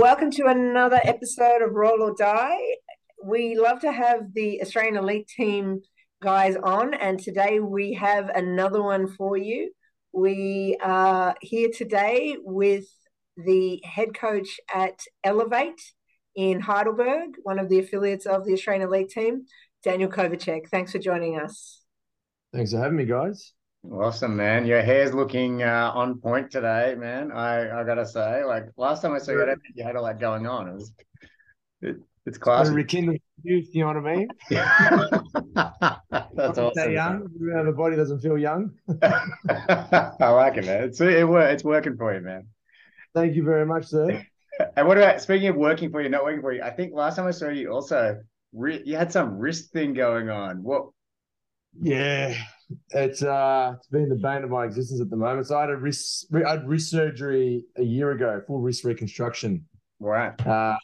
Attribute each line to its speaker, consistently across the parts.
Speaker 1: Welcome to another episode of Roll or Die. We love to have the Australian Elite Team guys on, and today we have another one for you. We are here today with the head coach at ELEV8 in Heidelberg, one of the affiliates of the Australian Elite Team, Daniel Kovacic. Thanks for joining us.
Speaker 2: Thanks for having me, guys.
Speaker 3: Awesome, man. Your hair's looking uh, on point today, man. I, I gotta say, like last time I saw you, I don't think you had all that going on. It was, it, it's classic.
Speaker 2: Rekindle youth, you know what I mean?
Speaker 3: That's awesome.
Speaker 2: That young, the body doesn't feel young.
Speaker 3: I like it, man. It's it, it's working for you, man.
Speaker 2: Thank you very much, sir.
Speaker 3: And what about speaking of working for you, not working for you? I think last time I saw you, also you had some wrist thing going on. What?
Speaker 2: Yeah, it's uh, it's been the bane of my existence at the moment. So I had a wrist, I had wrist surgery a year ago, full wrist reconstruction.
Speaker 3: Right.
Speaker 2: Uh,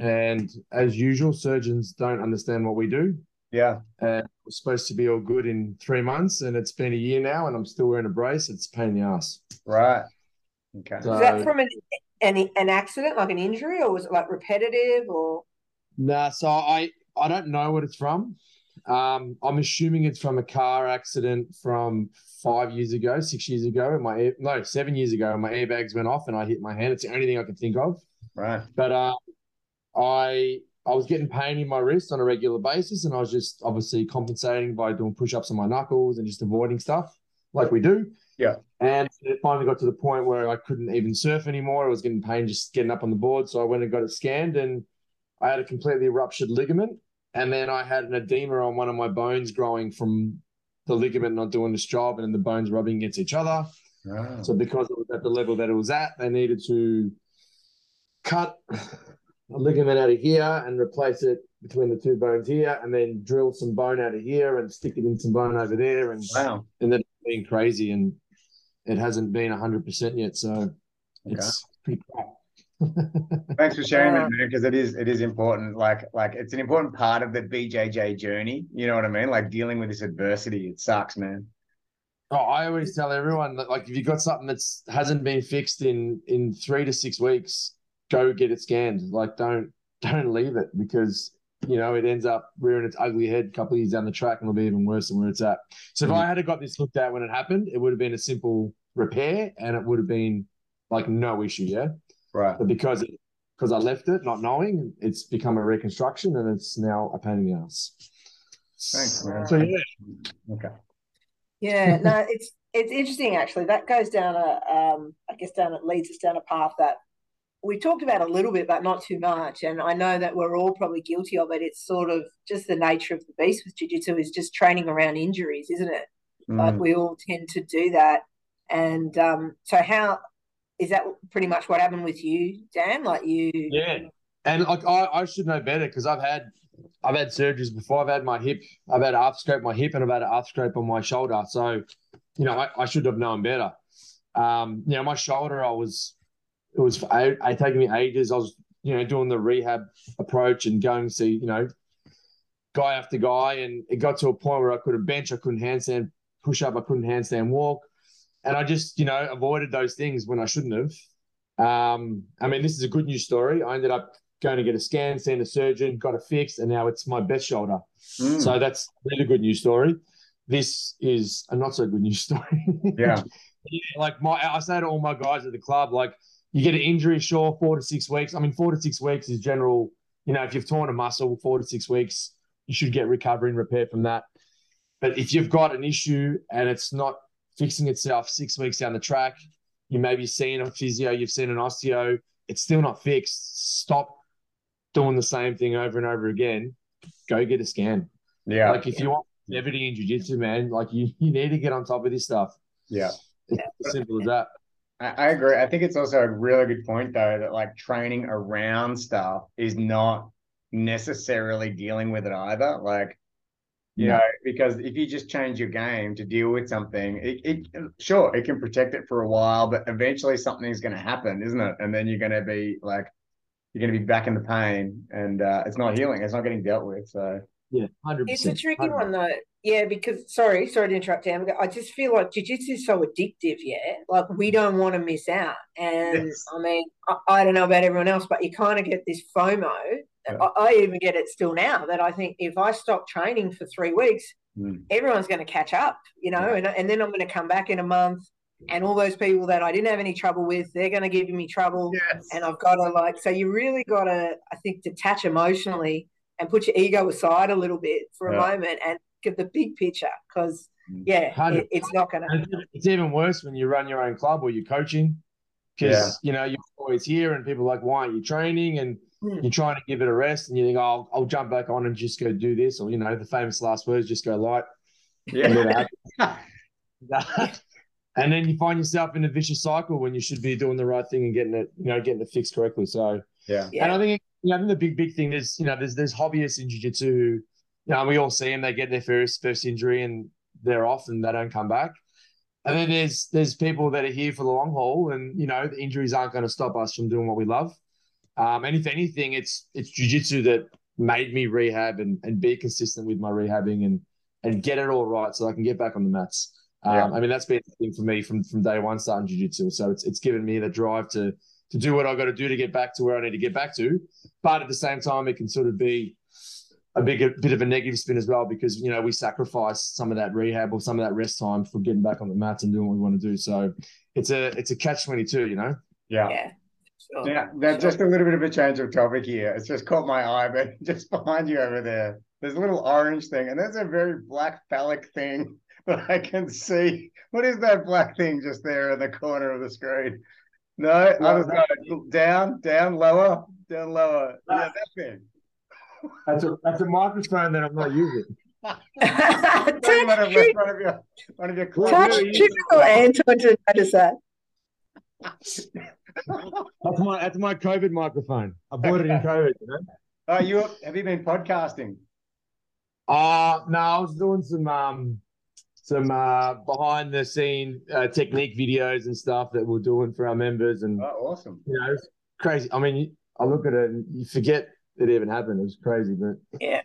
Speaker 2: and as usual, surgeons don't understand what we do.
Speaker 3: Yeah.
Speaker 2: And we're supposed to be all good in three months, and it's been a year now, and I'm still wearing a brace. It's a pain in the ass.
Speaker 3: Right. Okay.
Speaker 1: So, Is that from an, an an accident, like an injury, or was it like repetitive, or?
Speaker 2: Nah. So I I don't know what it's from. Um, I'm assuming it's from a car accident from five years ago, six years ago. My air, no, seven years ago, my airbags went off and I hit my hand. It's the only thing I can think of.
Speaker 3: Right.
Speaker 2: But uh, I I was getting pain in my wrist on a regular basis, and I was just obviously compensating by doing push-ups on my knuckles and just avoiding stuff like we do.
Speaker 3: Yeah.
Speaker 2: And it finally got to the point where I couldn't even surf anymore. I was getting pain just getting up on the board. So I went and got it scanned, and I had a completely ruptured ligament and then I had an edema on one of my bones growing from the ligament not doing its job and the bones rubbing against each other. Oh. So because it was at the level that it was at, they needed to cut a ligament out of here and replace it between the two bones here, and then drill some bone out of here and stick it in some bone over there, and
Speaker 3: wow,
Speaker 2: and then being crazy, and it hasn't been hundred percent yet, so okay. it's pretty crap.
Speaker 3: Thanks for sharing that, man, because it is it is important. Like like it's an important part of the BJJ journey. You know what I mean? Like dealing with this adversity. It sucks, man.
Speaker 2: Oh, I always tell everyone that like if you've got something that's hasn't been fixed in in three to six weeks, go get it scanned. Like don't don't leave it because you know it ends up rearing its ugly head a couple of years down the track and it'll be even worse than where it's at. So mm-hmm. if I had got this looked at when it happened, it would have been a simple repair and it would have been like no issue. Yeah.
Speaker 3: Right.
Speaker 2: But because because I left it not knowing, it's become a reconstruction and it's now a pain in the ass.
Speaker 3: Thanks, man.
Speaker 2: So yeah.
Speaker 3: Okay.
Speaker 1: Yeah, no, it's it's interesting actually. That goes down a um I guess down it leads us down a path that we talked about a little bit, but not too much. And I know that we're all probably guilty of it. It's sort of just the nature of the beast with jiu-jitsu is just training around injuries, isn't it? Mm. Like we all tend to do that. And um, so how is that pretty much what happened with you, Dan? Like you?
Speaker 2: Yeah, and like I, I should know better because I've had I've had surgeries before. I've had my hip, I've had arthroscope my hip, and I've had an arthroscope on my shoulder. So, you know, I, I should have known better. Um, you know, my shoulder, I was it was it, it taking me ages. I was you know doing the rehab approach and going to see you know guy after guy, and it got to a point where I couldn't bench, I couldn't handstand push up, I couldn't handstand walk and I just you know avoided those things when I shouldn't have. Um, I mean, this is a good news story. I ended up going to get a scan, seeing a surgeon, got it fixed, and now it's my best shoulder. Mm. So that's really good news story. This is a not so good news story.
Speaker 3: Yeah.
Speaker 2: yeah. Like my, I say to all my guys at the club, like you get an injury, sure, four to six weeks. I mean, four to six weeks is general. You know, if you've torn a muscle, four to six weeks, you should get recovery and repair from that. But if you've got an issue and it's not fixing itself six weeks down the track. You may be seeing a physio, you've seen an osteo, it's still not fixed. Stop doing the same thing over and over again. Go get a scan.
Speaker 3: Yeah.
Speaker 2: Like if you want longevity in jiu-jitsu, man, like you, you need to get on top of this stuff.
Speaker 3: Yeah.
Speaker 2: It's as simple as that.
Speaker 3: I, agree. I think it's also a really good point though that like training around stuff is not necessarily dealing with it either. Like you know because if you just change your game to deal with something it, it sure it can protect it for a while but eventually something's going to happen isn't it and then you're going to be like you're going to be back in the pain and uh, it's not healing it's not getting dealt with so
Speaker 2: Yeah, hundred
Speaker 1: It's a
Speaker 2: percent.
Speaker 1: tricky one though. Yeah, because sorry, sorry to interrupt, Dan. I just feel like jiu-jitsu is so addictive. Yeah, like we don't want to miss out. And
Speaker 3: Yes.
Speaker 1: I mean, I, I don't know about everyone else, but you kind of get this FOMO.
Speaker 3: Yeah.
Speaker 1: I, I even get it still now that I think if I stop training for three weeks,
Speaker 3: Mm.
Speaker 1: everyone's going to catch up. You know,
Speaker 3: Yeah.
Speaker 1: and and then I'm going to come back in a month, and all those people that I didn't have any trouble with, they're going to give me trouble
Speaker 3: Yes.
Speaker 1: and I've got to like so you really got to I think detach emotionally and put your ego aside a little bit for a moment and get the big picture because
Speaker 3: Mm.
Speaker 1: yeah it, it's not gonna
Speaker 2: it's- it's even worse when you run your own club or you're coaching because you know you're always here and people are like, why aren't you training? And
Speaker 1: Hmm.
Speaker 2: you're trying to give it a rest and you think, oh, I'll, I'll jump back on and just go do this, or you know, the famous last words, just go light.
Speaker 3: Yeah.
Speaker 2: and then you find yourself in a vicious cycle when you should be doing the right thing and getting it, you know, getting it fixed correctly. So,
Speaker 3: yeah.
Speaker 1: yeah
Speaker 2: and I think, you know, I think the big, big thing is, you know, there's there's hobbyists in jiu-jitsu who, you know, we all see them, they get their first first injury and they're off and they don't come back. And then there's there's people that are here for the long haul, and you know, the injuries aren't going to stop us from doing what we love. Um, and if anything, it's it's jiu-jitsu that made me rehab and, and be consistent with my rehabbing and and get it all right so I can get back on the mats. Um,
Speaker 3: Yeah.
Speaker 2: I mean, that's been the thing for me from from day one starting jiu-jitsu. So it's it's given me the drive to to do what I got to do to get back to where I need to get back to. But at the same time, it can sort of be a big a bit of a negative spin as well because you know we sacrifice some of that rehab or some of that rest time for getting back on the mats and doing what we want to do. So it's a it's a catch twenty two, you know.
Speaker 3: Yeah.
Speaker 1: yeah sure.
Speaker 3: Yeah, that's
Speaker 1: Sure.
Speaker 3: just a little bit of a change of topic here. It's just caught my eye, but just behind you over there, there's a little orange thing, and there's a very black phallic thing that I can see. What is that black thing just there in the corner of the screen? No, other side. Uh, down, down, lower, down, lower. Yeah, that thing.
Speaker 2: That's a that's a microphone that I'm not using.
Speaker 3: Maybe one of your,
Speaker 1: Touch-
Speaker 3: one of your, one of your
Speaker 2: Well, really?
Speaker 1: Anton to notice that
Speaker 2: That's my that's my COVID microphone. I bought it in COVID, you know.
Speaker 3: Oh, you have you been podcasting?
Speaker 2: Uh no, I was doing some um some uh behind the scene uh, technique videos and stuff that we're doing for our members and
Speaker 3: Oh, awesome.
Speaker 2: you know it's crazy. I mean, I look at it and you forget it even happened. It was crazy, but
Speaker 1: Yeah.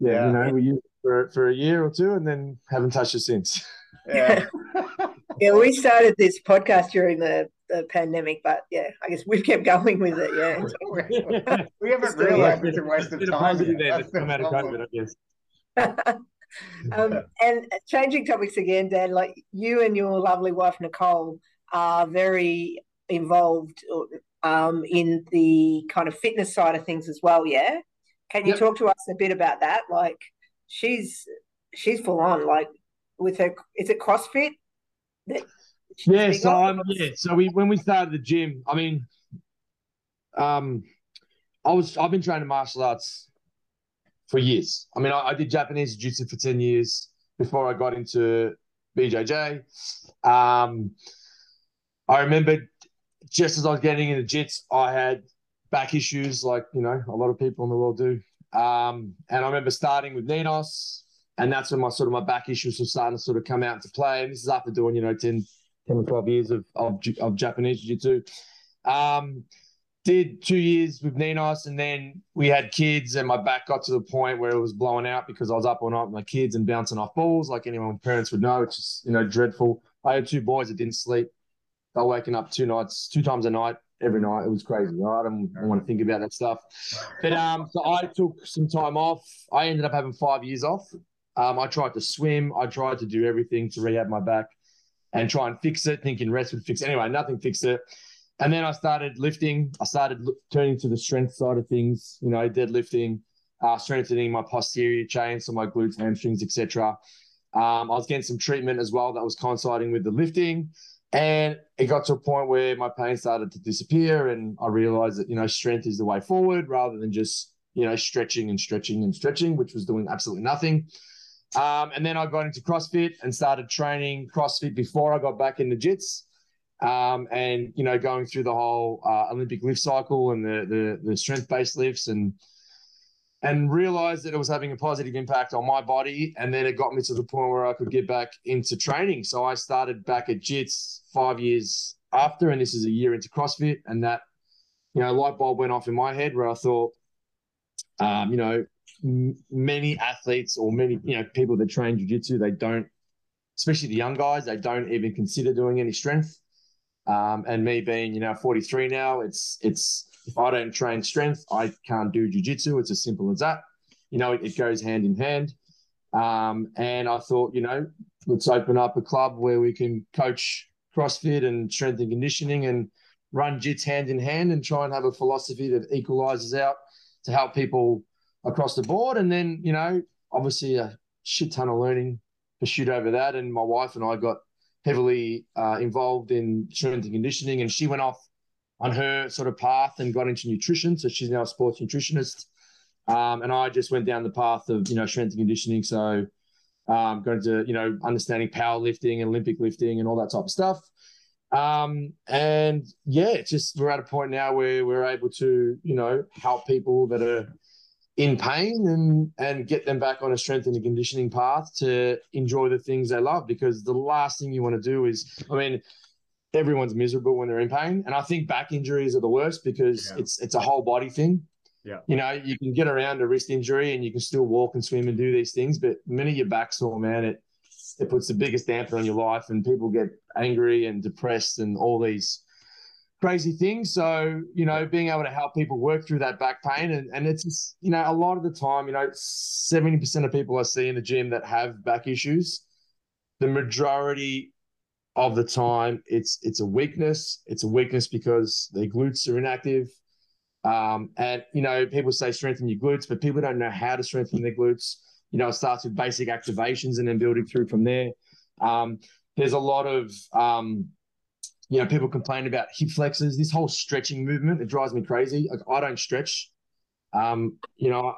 Speaker 2: yeah,
Speaker 3: Yeah.
Speaker 2: you know, we used it for for a year or two and then haven't touched it since.
Speaker 3: Yeah.
Speaker 1: yeah we started this podcast during the, the pandemic but yeah I guess we've kept going with it yeah
Speaker 3: we haven't
Speaker 1: Still,
Speaker 3: realized
Speaker 1: yeah.
Speaker 3: it's a waste of time.
Speaker 2: positive there
Speaker 3: That's
Speaker 2: that's come out of. COVID, I guess.
Speaker 1: um, and changing topics again, Dan, like you and your lovely wife, Nicole, are very involved um, in the kind of fitness side of things as well. Yeah. Can you
Speaker 2: Yep.
Speaker 1: talk to us a bit about that? Like she's, she's full on, like with her, is it CrossFit? That she's
Speaker 2: Yeah, so? I'm yeah. So we when we started the gym, I mean, um, I was I've been training martial arts for years. I mean, I, I did Japanese jiu-jitsu for ten years before I got into BJJ. Um, I remember just as I was getting into jits, I had back issues, like you know a lot of people in the world do. Um, and I remember starting with Ninos, and that's when my sort of my back issues were starting to sort of come out into play. And this is after doing you know 10, 10 or 12 years of, of, of Japanese Jiu-Jitsu. Um, did two years with Ninos and then we had kids and my back got to the point where it was blowing out because I was up all night with my kids and bouncing off balls like anyone with parents would know. It's just, you know, dreadful. I had two boys that didn't sleep. They were waking up two nights, two times a night, every night. It was crazy. Right? I don't, I don't want to think about that stuff. But um, so I took some time off. I ended up having five years off. Um, I tried to swim. I tried to do everything to rehab my back and try and fix it, thinking rest would fix it. Anyway, nothing fixed it. And then I started lifting. I started lo- turning to the strength side of things, you know, deadlifting, uh, strengthening my posterior chain, so my glutes, hamstrings, etc. Um, I was getting some treatment as well that was coinciding with the lifting. And it got to a point where my pain started to disappear. And I realized that, you know, strength is the way forward rather than just, you know, stretching and stretching and stretching, which was doing absolutely nothing. Um, and then I got into CrossFit and started training CrossFit before I got back into jits. Um, and you know, going through the whole uh, Olympic lift cycle and the the, the strength based lifts and and realized that it was having a positive impact on my body. And then it got me to the point where I could get back into training. So I started back at jits five years after, and this is a year into CrossFit. And that, you know, light bulb went off in my head where I thought, um, you know, m- many athletes or many you know people that train jiu-jitsu they don't especially the young guys they don't even consider doing any strength. Um, and me being you know 43 now it's it's if i don't train strength i can't do jiu-jitsu. It's as simple as that. You know it, it goes hand in hand. Um, and i thought you know let's open up a club where we can coach crossfit and strength and conditioning and run jits hand in hand and try and have a philosophy that equalizes out to help people across the board. And then, you know, obviously a shit ton of learning pursued over that. And my wife and I got heavily uh, involved in strength and conditioning, and she went off on her sort of path and got into nutrition. So she's now a sports nutritionist. Um, and I just went down the path of, you know, strength and conditioning. So um, going to, you know, understanding powerlifting and Olympic lifting and all that type of stuff. Um, and yeah, it's just we're at a point now where we're able to, you know, help people that are in pain and and get them back on a strength and a conditioning path to enjoy the things they love because the last thing you want to do is I mean everyone's miserable when they're in pain and I think back injuries are the worst because yeah. it's it's a whole body thing.
Speaker 3: Yeah.
Speaker 2: You know, you can get around a wrist injury and you can still walk and swim and do these things, but many of your back sore, man, it it puts the biggest damper on your life and people get angry and depressed and all these crazy things. So, you know, being able to help people work through that back pain and, and it's just, you know, a lot of the time, you know, 70% of people I see in the gym that have back issues, the majority of the time it's it's a weakness. It's a weakness because their glutes are inactive. Um, and you know, people say strengthen your glutes, but people don't know how to strengthen their glutes. You know, it starts with basic activations and then building through from there. Um, there's a lot of um, you know, people complain about hip flexors, this whole stretching movement, it drives me crazy. Like, I don't stretch. Um, you know,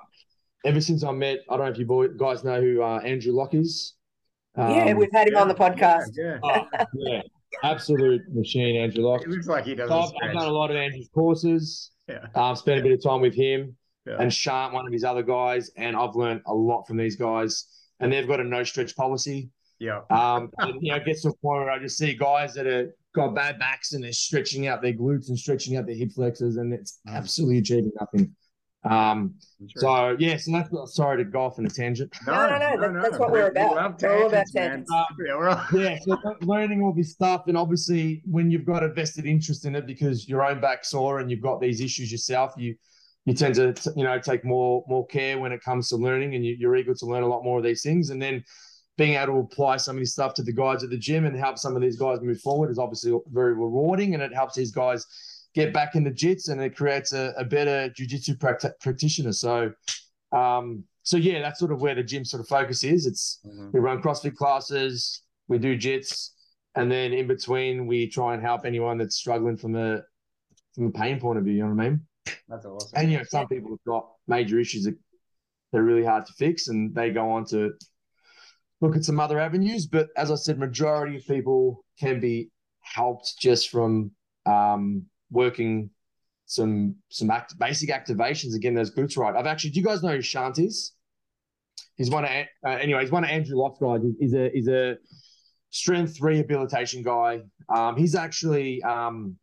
Speaker 2: ever since I met, I don't know if you boy, guys know who uh, Andrew Locke is.
Speaker 1: Um, yeah, we've had him yeah, on the podcast.
Speaker 3: Yeah, yeah.
Speaker 2: Oh, yeah. absolute machine, Andrew Locke.
Speaker 3: It looks like he does.
Speaker 2: So I've, I've, done a lot of Andrew's courses.
Speaker 3: Yeah,
Speaker 2: uh, spent a bit of time with him yeah. and Shant, one of his other guys, and I've learned a lot from these guys. And they've got a no stretch policy.
Speaker 3: Yeah.
Speaker 2: Um, and, you know, it gets to a point where I just see guys that are got bad backs and they're stretching out their glutes and stretching out their hip flexors, and it's mm. absolutely achieving nothing. Um, so yeah, so that's sorry to go off on a tangent.
Speaker 1: No, no, no, no, no that's what we're about. We're all about tangents. Um,
Speaker 2: yeah, we're all... yeah, so learning all this stuff, and obviously when you've got a vested interest in it because your own back sore and you've got these issues yourself, you you tend to you know take more more care when it comes to learning, and you, you're eager to learn a lot more of these things, and then being able to apply some of this stuff to the guys at the gym and help some of these guys move forward is obviously very rewarding and it helps these guys get back into jits and it creates a, a better jiu-jitsu practitioner. So um, so yeah that's sort of where the gym sort of focus is. It's mm-hmm. we run crossfit classes we do jits and then in between we try and help anyone that's struggling from a from a pain point of view you know what i mean
Speaker 3: that's awesome
Speaker 2: and you know some people have got major issues that they're really hard to fix and they go on to look at some other avenues. But as I said, majority of people can be helped just from um, working some some act, basic activations. Again, those glutes right. I've actually. Do you guys know who Shant is? He's one of uh, anyway. He's one of Andrew Locke's guys. He's a he's a strength rehabilitation guy. Um, he's actually um,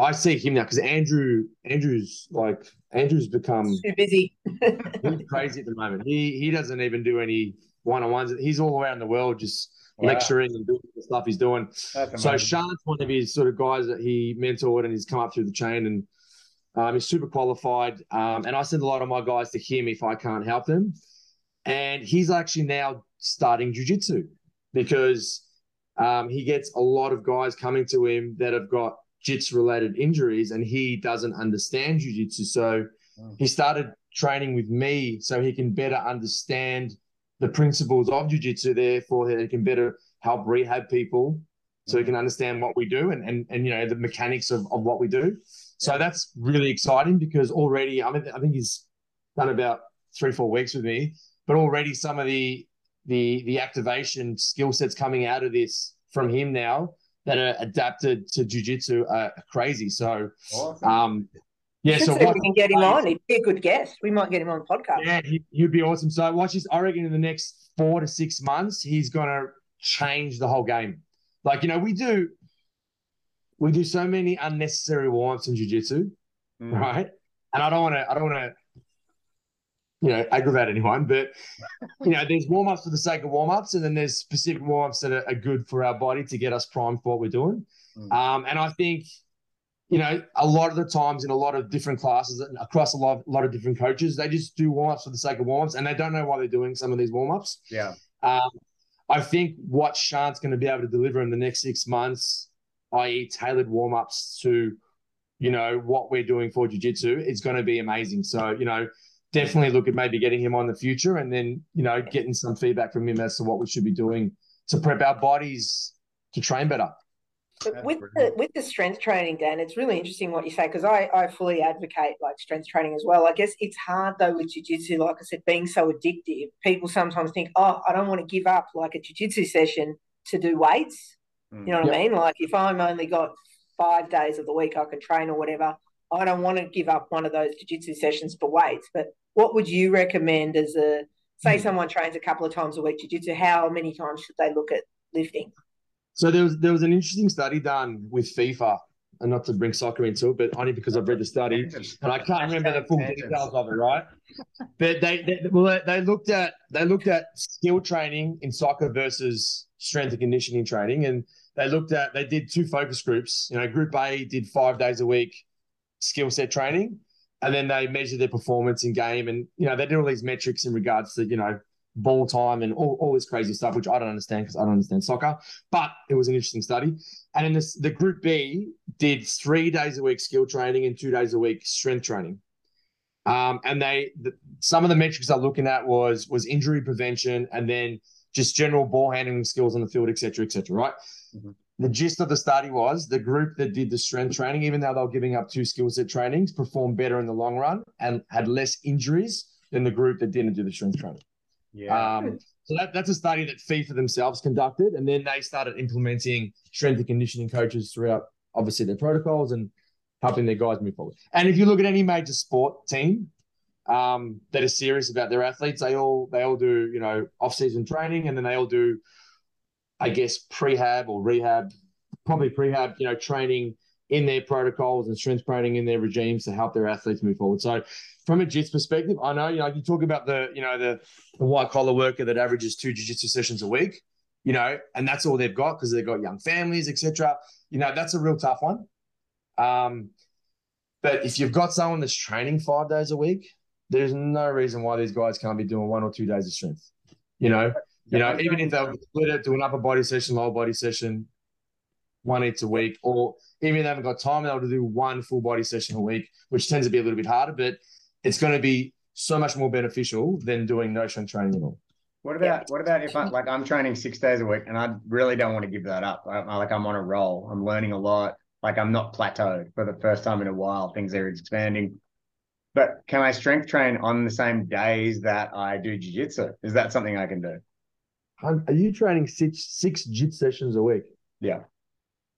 Speaker 2: I see him now because Andrew Andrew's like Andrew's become
Speaker 1: too busy.
Speaker 2: he's crazy at the moment. He he doesn't even do any one on ones. He's all around the world just wow. lecturing and doing the stuff he's doing. So Shant's one of his sort of guys that he mentored and he's come up through the chain and um, he's super qualified. Um, and I send a lot of my guys to him if I can't help them. And he's actually now starting jujitsu because um, he gets a lot of guys coming to him that have got jits related injuries and he doesn't understand jujitsu. So he started training with me so he can better understand – the principles of jiu-jitsu. Therefore he can better help rehab people so he mm-hmm. can understand what we do and and, and you know the mechanics of, of what we do. So that's really exciting because already i mean i think he's done about three four weeks with me but already some of the the the activation skill sets coming out of this from him now that are adapted to jiu-jitsu are crazy so awesome. um yeah,
Speaker 1: so what, we can get him on. He'd be a good guest. We might get him on the podcast.
Speaker 2: Yeah, he, would be awesome. So watch this. I reckon in the next four to six months, he's gonna change the whole game. Like you know, we do, we do so many unnecessary warm-ups in jiu-jitsu, mm. right? And I don't want to. I don't want to. You know aggravate anyone, but you know there's warm ups for the sake of warm ups, and then there's specific warm ups that are, are, good for our body to get us primed for what we're doing. Mm. Um, and I think you know a lot of the times in a lot of different classes across a lot, a lot of different coaches, they just do warm ups for the sake of warm ups, and they don't know why they're doing some of these warm ups.
Speaker 3: Yeah.
Speaker 2: Um, I think what Shant's going to be able to deliver in the next six months, i.e., tailored warm ups to you know, what we're doing for jiu-jitsu, it's going to be amazing. So, you know, definitely look at maybe getting him on the future and then, you know, getting some feedback from him as to what we should be doing to prep our bodies to train better.
Speaker 1: But with the with the strength training, Dan, it's really interesting what you say because I, I fully advocate like strength training as well. I guess it's hard though with jiu-jitsu, like I said, being so addictive. People sometimes think, oh, I don't want to give up like a jiu-jitsu session to do weights. Mm. You know what yep. I mean? Like if I'm only got five days of the week I can train or whatever. I don't want to give up one of those jiu-jitsu sessions for weights, but what would you recommend as a say hmm. someone trains a couple of times a week jiu-jitsu, how many times should they look at lifting?
Speaker 2: So there was there was an interesting study done with FIFA, and not to bring soccer into it, but only because I've read the study and I can't remember the full details of it, right? But they, they well they looked at they looked at skill training in soccer versus strength and conditioning training, and they looked at they did two focus groups. You know, Group A did five days a week skill set training, and then they measure their performance in game, and you know they did all these metrics in regards to you know ball time and all, all this crazy stuff, which I don't understand because I don't understand soccer. But it was an interesting study. And in this, the Group B did three days a week skill training and two days a week strength training. Um, and they the, some of the metrics they're looking at was was injury prevention and then just general ball handling skills on the field, et cetera, et cetera, right? Mm-hmm. The gist of the study was the group that did the strength training, even though they were giving up two skill set trainings, performed better in the long run and had less injuries than the group that didn't do the strength training.
Speaker 3: Yeah. Um,
Speaker 2: so that, that's a study that FIFA themselves conducted, and then they started implementing strength and conditioning coaches throughout, obviously, their protocols and helping their guys move forward. And if you look at any major sport team um, that are serious about their athletes, they all they all do you know off season training, and then they all do I guess, prehab or rehab, probably prehab, you know, training in their protocols and strength training in their regimes to help their athletes move forward. So from a JITS perspective, I know, you know, you talk about the, you know, the, the white collar worker that averages two jiu-jitsu sessions a week, you know, and that's all they've got because they've got young families, etc. You know, that's a real tough one. Um, but if you've got someone that's training five days a week, there's no reason why these guys can't be doing one or two days of strength. You know, you know, even if they would split it to an upper body session, lower body session, one each a week, or even if they haven't got time, they'll do one full body session a week, which tends to be a little bit harder, but it's going to be so much more beneficial than doing no strength training at all.
Speaker 3: What about yeah. what about if I like I'm training six days a week and I really don't want to give that up? I, I, like I'm on a roll. I'm learning a lot. Like I'm not plateaued for the first time in a while. Things are expanding. But can I strength train on the same days that I do jiu-jitsu? Is that something I can do?
Speaker 2: Are you training six six jit sessions a week?
Speaker 3: Yeah.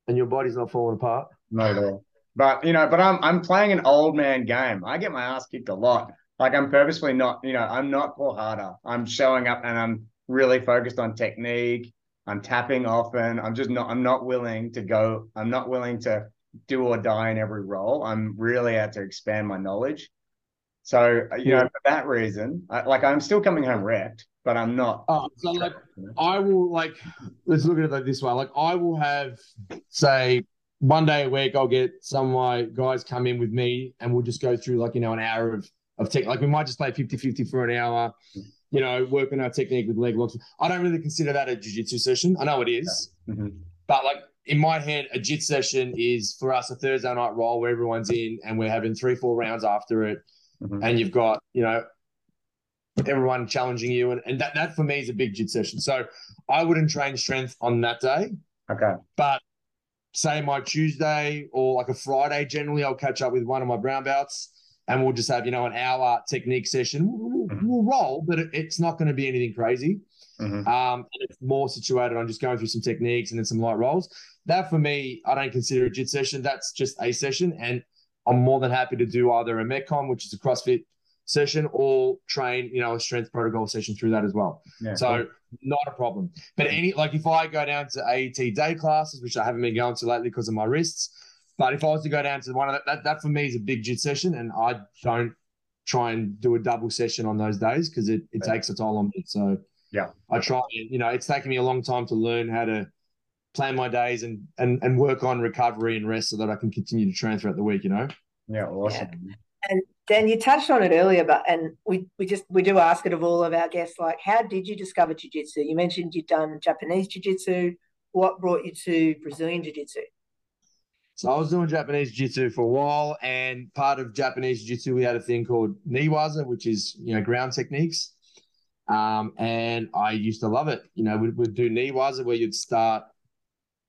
Speaker 2: And your body's not falling apart?
Speaker 3: No, at all. But you know, but I'm I'm playing an old man game. I get my ass kicked a lot. Like I'm purposefully not, you know, I'm not Paul harder. I'm showing up and I'm really focused on technique. I'm tapping often. I'm just not. I'm not willing to go. I'm not willing to do or die in every roll. I'm really out to expand my knowledge. So you yeah. know, for that reason, I, like I'm still coming home wrecked, but I'm not.
Speaker 2: Oh, so like I will like let's look at it like this way. Like I will have say one day a week I'll get some of my guys come in with me and we'll just go through like you know an hour of of tech. Like we might just play 50-50 for an hour, you know, working our technique with leg locks. I don't really consider that a jiu-jitsu session. I know it is, mm-hmm. but like in my head, a jit session is for us a Thursday night roll where everyone's in and we're having three, four rounds after it. Mm-hmm. And you've got, you know, everyone challenging you. And, and that, that for me is a big jit session. So I wouldn't train strength on that day.
Speaker 3: Okay.
Speaker 2: But say my Tuesday or like a Friday, generally I'll catch up with one of my brown belts and we'll just have, you know, an hour technique session. We'll, mm-hmm. we'll roll, but it, it's not going to be anything crazy. Mm-hmm. Um, and it's more situated on just going through some techniques and then some light rolls. That for me, I don't consider a jit session. That's just a session. And I'm more than happy to do either a Metcon, which is a CrossFit session or train, you know, a strength protocol session through that as well. Yeah, so cool. not a problem. But any like if I go down to AET day classes, which I haven't been going to lately because of my wrists, but if I was to go down to one of that, that, that for me is a big jit session, and I don't try and do a double session on those days because it, it
Speaker 3: Yeah.
Speaker 2: takes a toll on me. So
Speaker 3: Yeah.
Speaker 2: I try. and, You know, it's taken me a long time to learn how to plan my days and and and work on recovery and rest so that I can continue to train throughout the week. You know.
Speaker 3: Yeah, awesome.
Speaker 1: Dan, you touched on it earlier, but and we we just we do ask it of all of our guests, like how did you discover jiu-jitsu? You mentioned you'd done Japanese jiu-jitsu. What brought you to Brazilian jiu-jitsu?
Speaker 2: So I was doing Japanese jiu-jitsu for a while, and part of Japanese jiu-jitsu we had a thing called newaza, which is you know ground techniques. Um, and I used to love it. You know, we'd, we'd do newaza where you'd start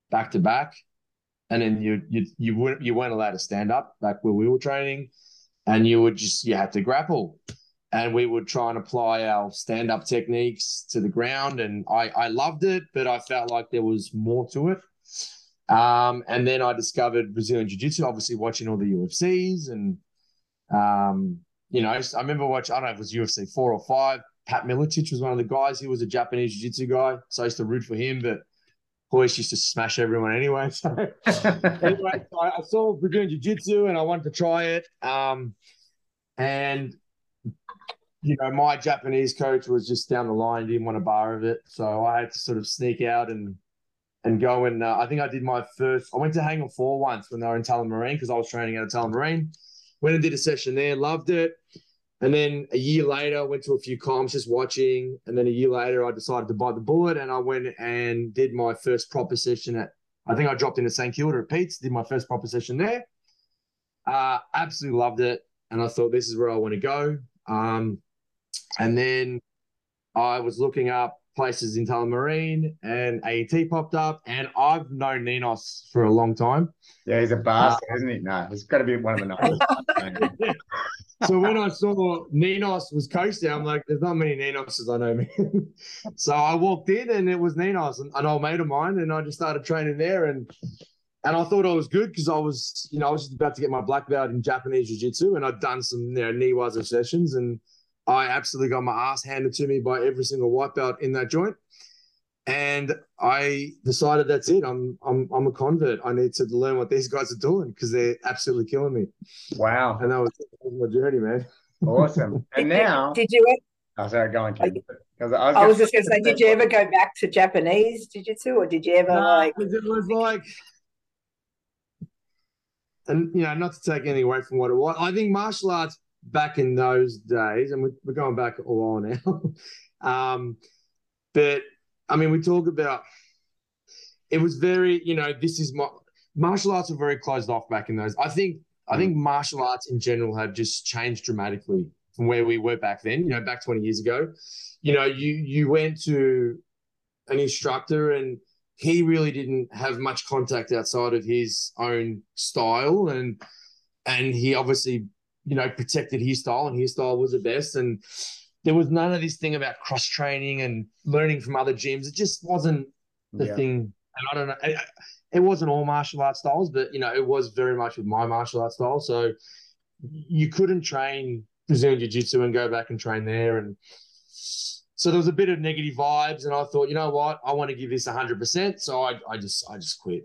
Speaker 2: back to back, and then you you you weren't you weren't allowed to stand up back where we were training, and you would just you had to grapple, and we would try and apply our stand up techniques to the ground, and I I loved it, but I felt like there was more to it. Um, and then I discovered Brazilian Jiu Jitsu, obviously watching all the UFCs. And, um, you know, I remember watching, I don't know if it was UFC four or five. Pat Miletich was one of the guys. He was a Japanese Jiu Jitsu guy. So I used to root for him, but Royce used to smash everyone anyway. So anyway, so I, saw Brazilian Jiu Jitsu and I wanted to try it. Um, and, you know, my Japanese coach was just down the line, didn't want a bar of it. So I had to sort of sneak out and and go and uh, I think I did my first. I went to Hangar Four once when they were in Tullamarine because I was training out of Tullamarine. Went and did a session there, loved it. And then a year later, I went to a few comps just watching. And then a year later, I decided to bite the bullet and I went and did my first proper session at. I think I dropped into St Kilda at Pete's, did my first proper session there. Uh, absolutely loved it, and I thought this is where I want to go. Um, and then I was looking up places in Tullamarine and AET popped up and I've known Ninos for a long time.
Speaker 3: Yeah, he's a bastard, isn't he? No, he's got to be one of the nicest.
Speaker 2: so when I saw Ninos was there, I'm like, there's not many Ninoses I know, man. so I walked in and it was Ninos, an, old mate of mine, and I just started training there and and I thought I was good because I was, you know, I was just about to get my black belt in Japanese Jiu-Jitsu and I'd done some, you know, Newaza sessions and I absolutely got my ass handed to me by every single white belt in that joint. And I decided that's it. I'm I'm I'm a convert. I need to learn what these guys are doing because they're absolutely killing me.
Speaker 3: Wow,
Speaker 2: And that was, that was my journey, man.
Speaker 3: awesome. And now,
Speaker 1: Did you?
Speaker 3: oh, sorry, go on, Ken. Because I was,
Speaker 1: I was
Speaker 3: gonna-
Speaker 1: just going to say, did you ever go back to Japanese jiu-jitsu, or did you ever
Speaker 2: No,
Speaker 1: like?
Speaker 2: 'cause it was like, and you know, not to take anything away from what it was. I think martial arts back in those days, and we're, we're going back a while now. um, but I mean, we talk about it was very, you know, this is my martial arts were very closed off back in those. I think I think mm. martial arts in general have just changed dramatically from where we were back then. You know, back twenty years ago. You know, you you went to an instructor and he really didn't have much contact outside of his own style and and he obviously you know protected his style and his style was the best and there was none of this thing about cross training and learning from other gyms it just wasn't the
Speaker 3: Yeah.
Speaker 2: thing and i don't know it, it wasn't all martial arts styles but you know it was very much with my martial arts style so you couldn't train brazilian jiu-jitsu and go back and train there and so there was a bit of negative vibes, and I thought, you know what, I want to give this hundred percent. So I, I just, I just quit,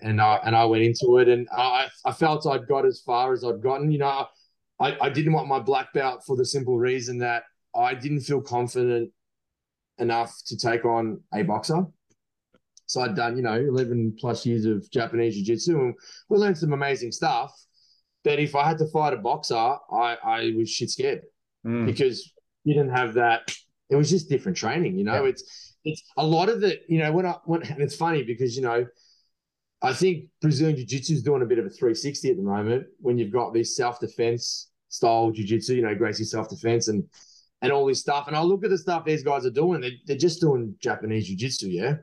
Speaker 2: and I and I went into it, and I, I felt I'd got as far as I'd gotten. You know, I, I didn't want my black belt for the simple reason that I didn't feel confident enough to take on a boxer. So I'd done, you know, eleven plus years of Japanese jiu-jitsu, and we learned some amazing stuff. But if I had to fight a boxer, I, I was shit scared
Speaker 3: Mm,
Speaker 2: because you didn't have that. It was just different training, you know.
Speaker 3: Yeah.
Speaker 2: It's it's a lot of the, you know. When I when and it's funny because you know, I think Brazilian Jiu Jitsu is doing a bit of a 360 at the moment when you've got this self defense style Jiu Jitsu, you know, Gracie self defense and and all this stuff. And I look at the stuff these guys are doing. They, they're just doing Japanese Jiu Jitsu, yeah.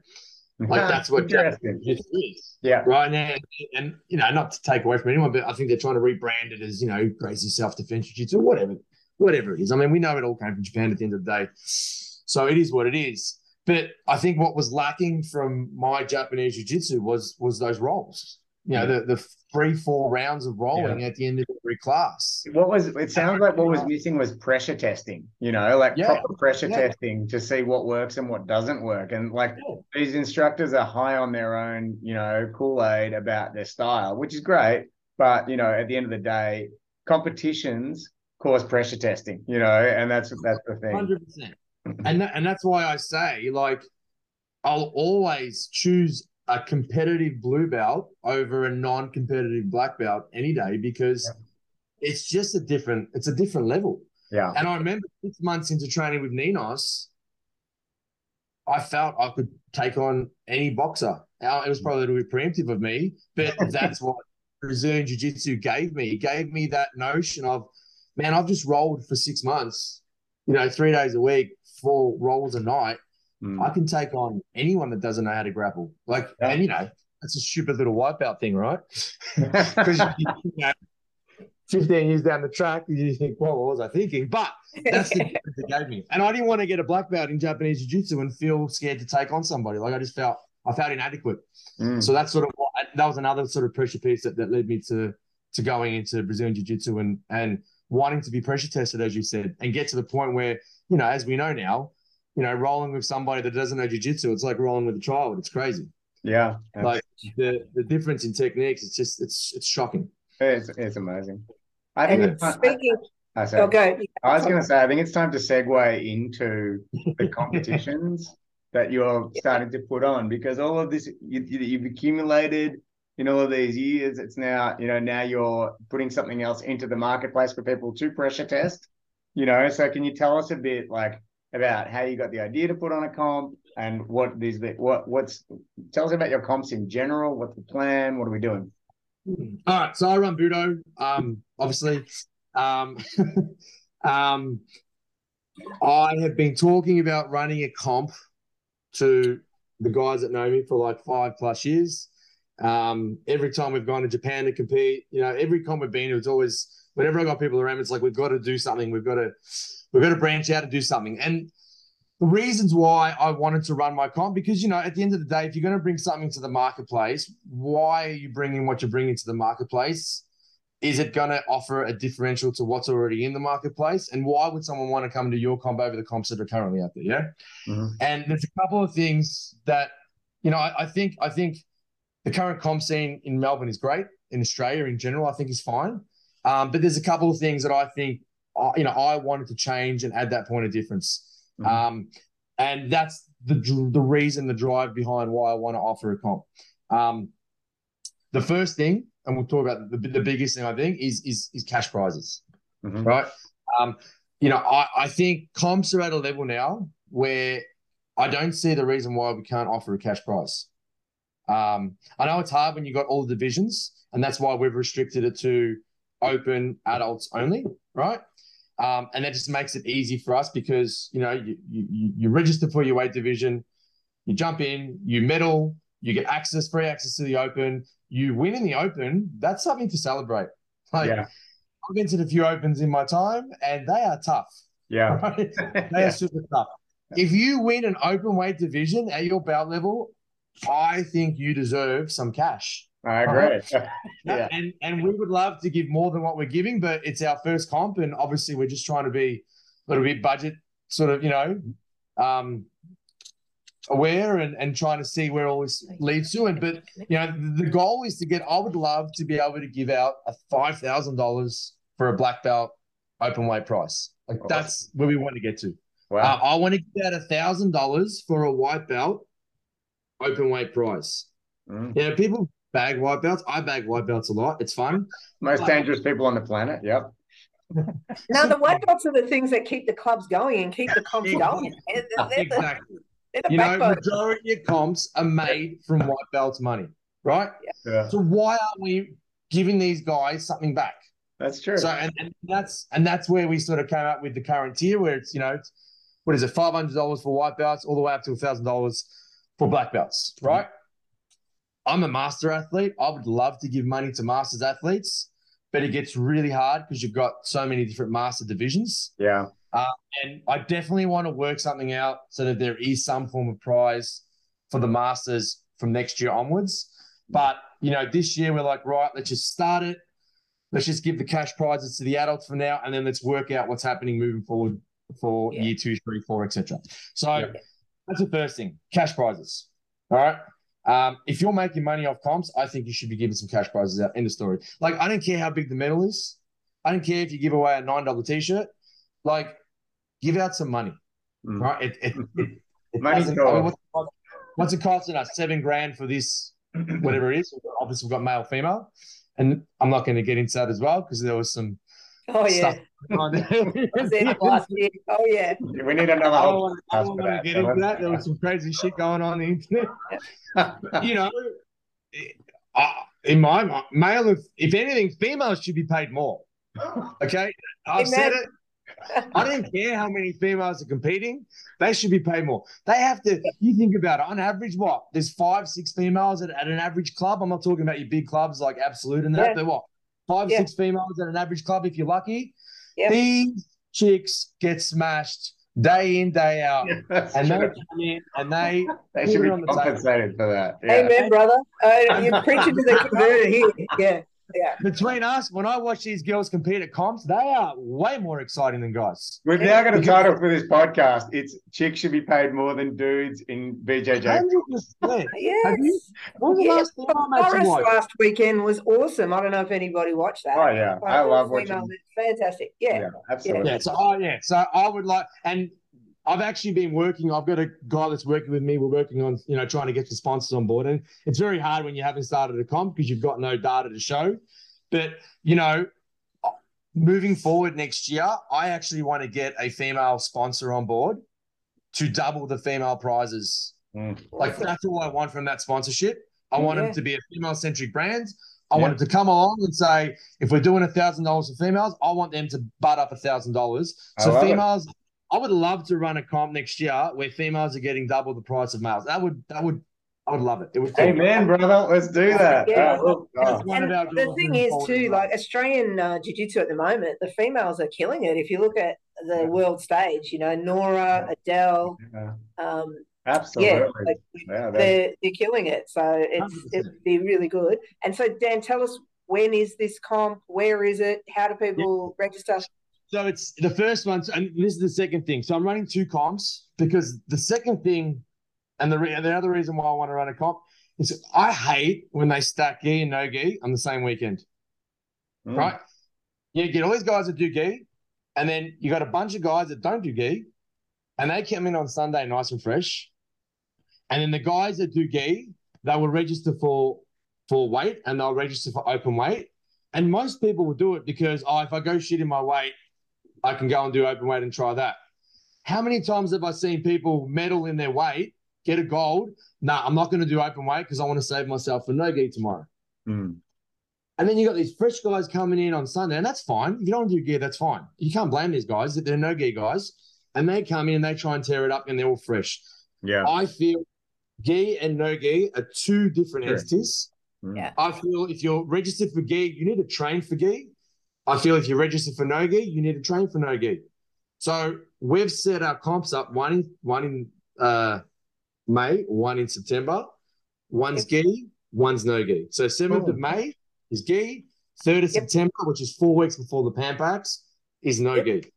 Speaker 2: Like that's what Japanese. Jiu-Jitsu is
Speaker 3: Yeah,
Speaker 2: right now. And you know, not to take away from anyone, but I think they're trying to rebrand it as you know, Gracie self defense jiu-jitsu, whatever, whatever it is. I mean, we know it all came from Japan at the end of the day, so it is what it is. But I think what was lacking from my Japanese jiu-jitsu was was those rolls. You know, the the three four rounds of rolling at the end of every class.
Speaker 3: What was it sounds like what was missing was pressure testing, you know, like
Speaker 2: Yeah.
Speaker 3: proper pressure
Speaker 2: Yeah.
Speaker 3: testing to see what works and what doesn't work. And like these instructors are high on their own, you know, Kool-Aid about their style, which is great. But you know, at the end of the day, competitions cause pressure testing, you know, and that's that's the thing.
Speaker 2: Hundred percent. And that, and that's why I say like I'll always choose a competitive blue belt over a non-competitive black belt any day because yeah. It's just a different it's a different level.
Speaker 3: Yeah.
Speaker 2: And I remember six months into training with Ninos, I felt I could take on any boxer. Now, it was probably a little bit preemptive of me, but that's what Brazilian Jiu Jitsu gave me. It gave me that notion of, man, I've just rolled for six months, you know, three days a week, four rolls a night. Mm. I can take on anyone that doesn't know how to grapple. Like, yeah. and you know, that's a stupid little wipeout thing, right? Because you know, 15 years down the track, you think, well, what was I thinking? But that's the difference it gave me. And I didn't want to get a black belt in Japanese Jiu Jitsu and feel scared to take on somebody. Like, I just felt, I felt inadequate. Mm. So that's sort of what, that was another sort of pressure piece that, that led me to to going into Brazilian Jiu Jitsu and, and wanting to be pressure tested, as you said, and get to the point where, you know, as we know now, you know, rolling with somebody that doesn't know Jiu Jitsu, it's like rolling with a child. It's crazy.
Speaker 3: Yeah.
Speaker 2: Like the, the difference in techniques, it's just, it's, it's shocking.
Speaker 3: It's, it's amazing. I think
Speaker 1: it's, speaking. I, I, okay.
Speaker 3: Oh, I was going to say, I think it's time to segue into the competitions that you're starting to put on because all of this you, you've accumulated in all of these years. It's now, you know, now you're putting something else into the marketplace for people to pressure test. You know, so can you tell us a bit like about how you got the idea to put on a comp and what these what what's tell us about your comps in general. What's the plan? What are we doing?
Speaker 2: All right, so I run Budo. Um, obviously, um, um, I have been talking about running a comp to the guys that know me for like five plus years. Um, every time we've gone to Japan to compete, you know, every comp we've been it's always whenever I got people around, it's like we've got to do something. We've got to we've got to branch out and do something. And the reasons why I wanted to run my comp because you know at the end of the day, if you're going to bring something to the marketplace, why are you bringing what you're bringing to the marketplace? Is it going to offer a differential to what's already in the marketplace? And why would someone want to come to your comp over the comps that are currently out there? Yeah. Mm-hmm. And there's a couple of things that you know I, I think I think the current comp scene in Melbourne is great. In Australia in general, I think is fine. Um, but there's a couple of things that I think you know I wanted to change and add that point of difference. Mm-hmm. Um, and that's the the reason, the drive behind why I want to offer a comp. Um, the first thing, and we'll talk about the, the biggest thing I think is is is cash prizes, mm-hmm. right? Um, you know, I, I think comps are at a level now where I don't see the reason why we can't offer a cash prize. Um, I know it's hard when you've got all the divisions, and that's why we've restricted it to open adults only, right? Um, and that just makes it easy for us because you know you, you you register for your weight division, you jump in, you medal, you get access, free access to the open. You win in the open. That's something to celebrate. Like yeah. I've entered a few opens in my time, and they are tough.
Speaker 3: Yeah,
Speaker 2: right? they yeah. are super tough. If you win an open weight division at your belt level, I think you deserve some cash.
Speaker 3: I agree.
Speaker 2: yeah. And and we would love to give more than what we're giving, but it's our first comp, and obviously we're just trying to be a little bit budget sort of, you know, um, aware and, and trying to see where all this leads to. And but you know, the goal is to get I would love to be able to give out a five thousand dollars for a black belt open weight price. Like that's where we want to get to. Wow. Uh, I want to give out a thousand dollars for a white belt open weight price. Mm. You know, people bag white belts. I bag white belts a lot. It's fun.
Speaker 3: Most but, dangerous people on the planet. Yep.
Speaker 1: now the white belts are the things that keep the clubs going and keep the comps going.
Speaker 2: exactly. you know, majority of comps are made from white belts money, right?
Speaker 3: Yeah.
Speaker 2: So why aren't we giving these guys something back?
Speaker 3: That's true.
Speaker 2: So and, and that's and that's where we sort of came up with the current tier, where it's you know, it's, what is it, five hundred dollars for white belts, all the way up to thousand dollars for black belts, right? Mm-hmm. I'm a master athlete. I would love to give money to masters athletes, but it gets really hard because you've got so many different master divisions.
Speaker 3: Yeah.
Speaker 2: Uh, and I definitely want to work something out so that there is some form of prize for the masters from next year onwards. But, you know, this year we're like, right, let's just start it. Let's just give the cash prizes to the adults for now, and then let's work out what's happening moving forward for yeah. year two, three, four, etc. So yeah. that's the first thing: cash prizes. All right. Um, if you're making money off comps, I think you should be giving some cash prizes out. End of story. Like, I don't care how big the medal is. I don't care if you give away a nine dollar t-shirt. Like, give out some money,
Speaker 3: Mm.
Speaker 2: right? It, it, it, it
Speaker 3: Money
Speaker 2: doesn't- I mean, what's, what's it costing us? Seven grand for this, whatever it is. Obviously, we've got male, female, and I'm not going to get into that as well because there was some
Speaker 1: Oh yeah.
Speaker 2: stuff. on there.
Speaker 1: Was oh, it last year? Oh yeah.
Speaker 3: We need another
Speaker 2: I don't want, I don't want to get
Speaker 3: so
Speaker 2: into that. There was some crazy shit going on the internet. you know, in my mind, male, if, if anything, females should be paid more. Okay, I've said it. I don't care how many females are competing; they should be paid more. They have to. You think about it. On average, what? There's five, six females at, at an average club. I'm not talking about your big clubs like Absolute and that.
Speaker 1: Yeah.
Speaker 2: But what? Five,
Speaker 1: Yeah.
Speaker 2: six females at an average club if you're lucky.
Speaker 1: Yeah.
Speaker 2: These chicks get smashed day in, day out.
Speaker 3: That's
Speaker 2: And they come in and they
Speaker 3: They should be
Speaker 2: on the table.
Speaker 3: compensated for that. Yeah.
Speaker 1: Amen, brother. Uh, you're preaching to the converted here. Yeah. Yeah.
Speaker 2: between us, when I watch these girls compete at comps, they are way more exciting than guys.
Speaker 3: We've now got a title for this podcast. It's chicks should be paid more than dudes in BJJ.
Speaker 2: 100%.
Speaker 1: Yes.
Speaker 2: Have you- When was the
Speaker 1: Yeah.
Speaker 2: last female match you
Speaker 1: Forest
Speaker 2: watched?
Speaker 1: last weekend was awesome. I don't know if anybody watched that.
Speaker 3: Oh yeah,
Speaker 1: But
Speaker 3: I love watching.
Speaker 1: it's Fantastic. Yeah.
Speaker 3: Yeah, absolutely.
Speaker 2: Yeah, so oh yeah, so I would like, and I've actually been working. I've got a guy that's working with me. We're working on, you know, trying to get the sponsors on board, and it's very hard when you haven't started a comp because you've got no data to show. But you know, moving forward next year, I actually want to get a female sponsor on board to double the female prizes.
Speaker 3: Mm.
Speaker 2: Like that's all I want from that sponsorship. I want
Speaker 1: Yeah.
Speaker 2: them to be a female centric brand. I
Speaker 3: Yeah.
Speaker 2: want them to come along and say, if we're doing a thousand dollars for females, I want them to butt up a thousand dollars. So
Speaker 3: love it.
Speaker 2: Females, I would love to run a comp next year where females are getting double the price of males. That would that would I would love it. It would
Speaker 3: Hey man, brother, let's do that.
Speaker 1: Yeah.
Speaker 3: Oh, oh.
Speaker 1: And the thing is too, like Australian uh, jiu-jitsu at the moment, the females are killing it. If you look at the world stage, you know, Nora, Adele,
Speaker 3: Yeah,
Speaker 1: um,
Speaker 3: absolutely.
Speaker 1: yeah, like,
Speaker 3: Yeah, they're-
Speaker 1: they're they're killing it. So it's it'd be really good. And so Dan, tell us when is this comp? Where is it? How do people register?
Speaker 2: So it's the first one, and this is the second thing. So I'm running two comps because the second thing, and the re- the other reason why I want to run a comp is I hate when they stack gi and no gi on the same weekend.
Speaker 3: Mm.
Speaker 2: right? You get all these guys that do gi, and then you got a bunch of guys that don't do gi, and they come in on Sunday nice and fresh. And then the guys that do gi, they will register for for weight and they'll register for open weight. And most people will do it because oh, if I go shit in my weight, I can go and do open weight and try that. How many times have I seen people medal in their weight, get a gold? Nah, I'm not going to do open weight because I want to save myself for no gi tomorrow.
Speaker 3: Mm.
Speaker 2: And then you got these fresh guys coming in on Sunday, and that's fine. If you don't want to do gear, that's fine. You can't blame these guys. That they're no gear guys. And they come in and they try and tear it up and they're all fresh.
Speaker 3: Yeah.
Speaker 2: I feel gi and no gi are two different
Speaker 3: Sure.
Speaker 2: entities.
Speaker 3: Mm.
Speaker 1: Yeah.
Speaker 2: I feel if you're registered for gi, you need to train for gi. I feel if you're registered for no gi, you need to train for no gi. So we've set our comps up one in one in uh, May, one in September. One's gi, one's no gi. So seventh
Speaker 3: Cool.
Speaker 2: of May is gi. Third of
Speaker 1: Yep.
Speaker 2: September, which is four weeks before the Pan Pacs, is no
Speaker 1: Yep.
Speaker 2: gi.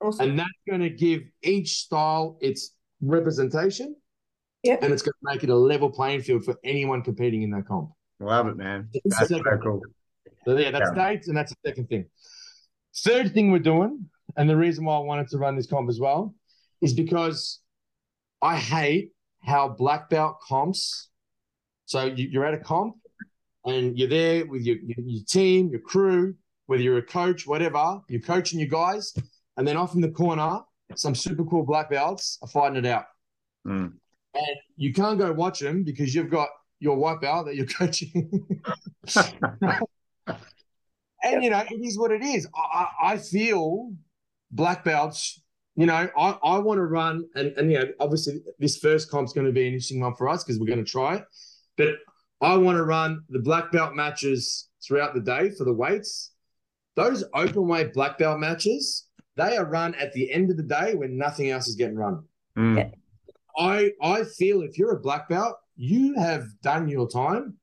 Speaker 1: Awesome.
Speaker 2: And that's going to give each style its representation.
Speaker 1: Yep.
Speaker 2: And it's going to make it a level playing field for anyone competing in that comp.
Speaker 3: Love it, man. That's so
Speaker 2: second
Speaker 3: cool.
Speaker 2: So yeah, that's dates, and that's the second thing. Third thing we're doing, and the reason why I wanted to run this comp as well, is because I hate how black belt comps. So you, you're at a comp, and you're there with your, your your team, your crew, whether you're a coach, whatever, you're coaching your guys, and then off in the corner, some super cool black belts are fighting it out,
Speaker 3: Mm.
Speaker 2: and you can't go watch them because you've got your white belt that you're coaching. And you know, it is what it is. I, I I feel black belts. You know, I, I want to run, and, and you know, obviously this first comp's going to be an interesting one for us because we're going to try it. But I want to run the black belt matches throughout the day for the weights. Those open weight black belt matches, they are run at the end of the day when nothing else is getting run.
Speaker 3: Mm.
Speaker 2: I I feel if you're a black belt, you have done your time.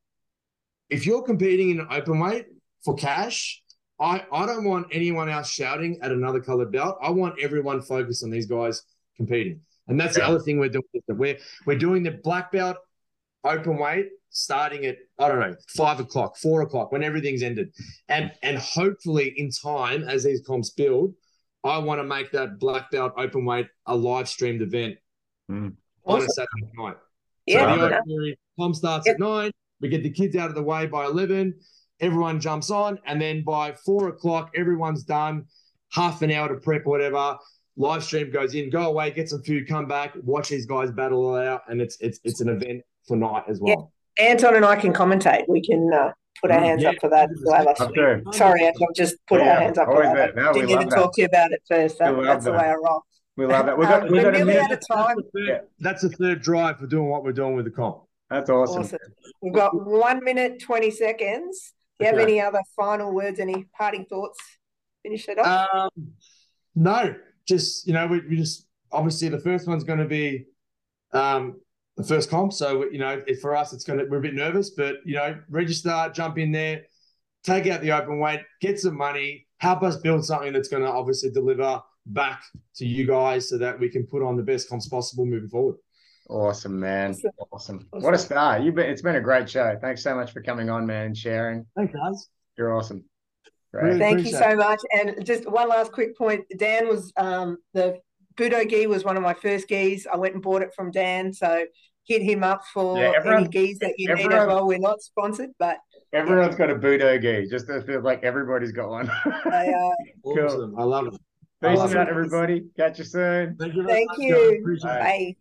Speaker 2: If you're competing in an open weight for cash, I, I don't want anyone else shouting at another colored belt. I want everyone focused on these guys competing. And that's the other thing we're doing. We're we're doing the black belt open weight starting at I don't know five o'clock, four o'clock when everything's ended, and and hopefully in time as these comps build, I want to make that black belt open weight a live streamed event
Speaker 3: Mm.
Speaker 2: on
Speaker 1: Awesome.
Speaker 2: a Saturday night.
Speaker 1: Yeah,
Speaker 2: So the
Speaker 3: Love
Speaker 2: ordinary comp starts
Speaker 1: Yep.
Speaker 2: at nine. We get the kids out of the way by eleven. Everyone jumps on, and then by four o'clock, everyone's done. Half an hour to prep, whatever. Live stream goes in. Go away, get some food, come back, watch these guys battle it out, and it's it's it's an event for night as well.
Speaker 1: Anton and I can commentate. We can uh, put our
Speaker 3: Mm,
Speaker 1: hands
Speaker 2: yeah,
Speaker 1: up for that. We'll have a-
Speaker 3: Up there.
Speaker 1: Sorry, Anton, just put
Speaker 3: Yeah,
Speaker 1: our hands up for that.
Speaker 3: there. No,
Speaker 1: I
Speaker 3: we
Speaker 1: didn't get
Speaker 3: love
Speaker 1: to
Speaker 3: that.
Speaker 1: talk to you about it first. That,
Speaker 3: We love
Speaker 1: that's the
Speaker 3: that.
Speaker 1: way I roll.
Speaker 3: We love that. We
Speaker 1: Um,
Speaker 3: got we
Speaker 1: we're
Speaker 3: got a
Speaker 1: nearly
Speaker 3: minute.
Speaker 1: out of time.
Speaker 2: That's the third,
Speaker 3: Yeah.
Speaker 2: that's the third drive for doing what we're doing with the comp.
Speaker 3: That's awesome.
Speaker 1: Awesome. We've got one minute, 20 seconds. Do you have
Speaker 3: Okay.
Speaker 1: any other final words, any parting thoughts? Finish it off.
Speaker 2: Um, no, just you know, we, we just obviously the first one's going to be um, the first comp. So you know, it, for us, it's going to we're a bit nervous, but you know, register, jump in there, take out the open weight, get some money, help us build something that's going to obviously deliver back to you guys, so that we can put on the best comps possible moving forward.
Speaker 3: Awesome, man.
Speaker 1: Awesome.
Speaker 3: Awesome.
Speaker 1: Awesome.
Speaker 3: What a star. You've been it's been a great show. Thanks so much for coming on, man, and sharing.
Speaker 2: Thanks, guys.
Speaker 3: You're awesome. Great.
Speaker 2: Really
Speaker 1: Thank you
Speaker 2: appreciate
Speaker 1: so much. And just one last quick point. Dan was um, the Budo gi was one of my first gis. I went and bought it from Dan. So hit him up for
Speaker 3: Yeah, everyone-
Speaker 1: any gis that you need as
Speaker 3: everyone-
Speaker 1: well. We're not sponsored, but
Speaker 3: Everyone's got a Budo gi. Just it feels like everybody's got one.
Speaker 1: they, uh,
Speaker 3: Cool.
Speaker 2: Awesome. I love it.
Speaker 3: Peace
Speaker 2: Awesome.
Speaker 3: out, everybody. Catch you soon.
Speaker 2: Thank you.
Speaker 1: Thank you.
Speaker 2: guys. Appreciate it.
Speaker 1: bye.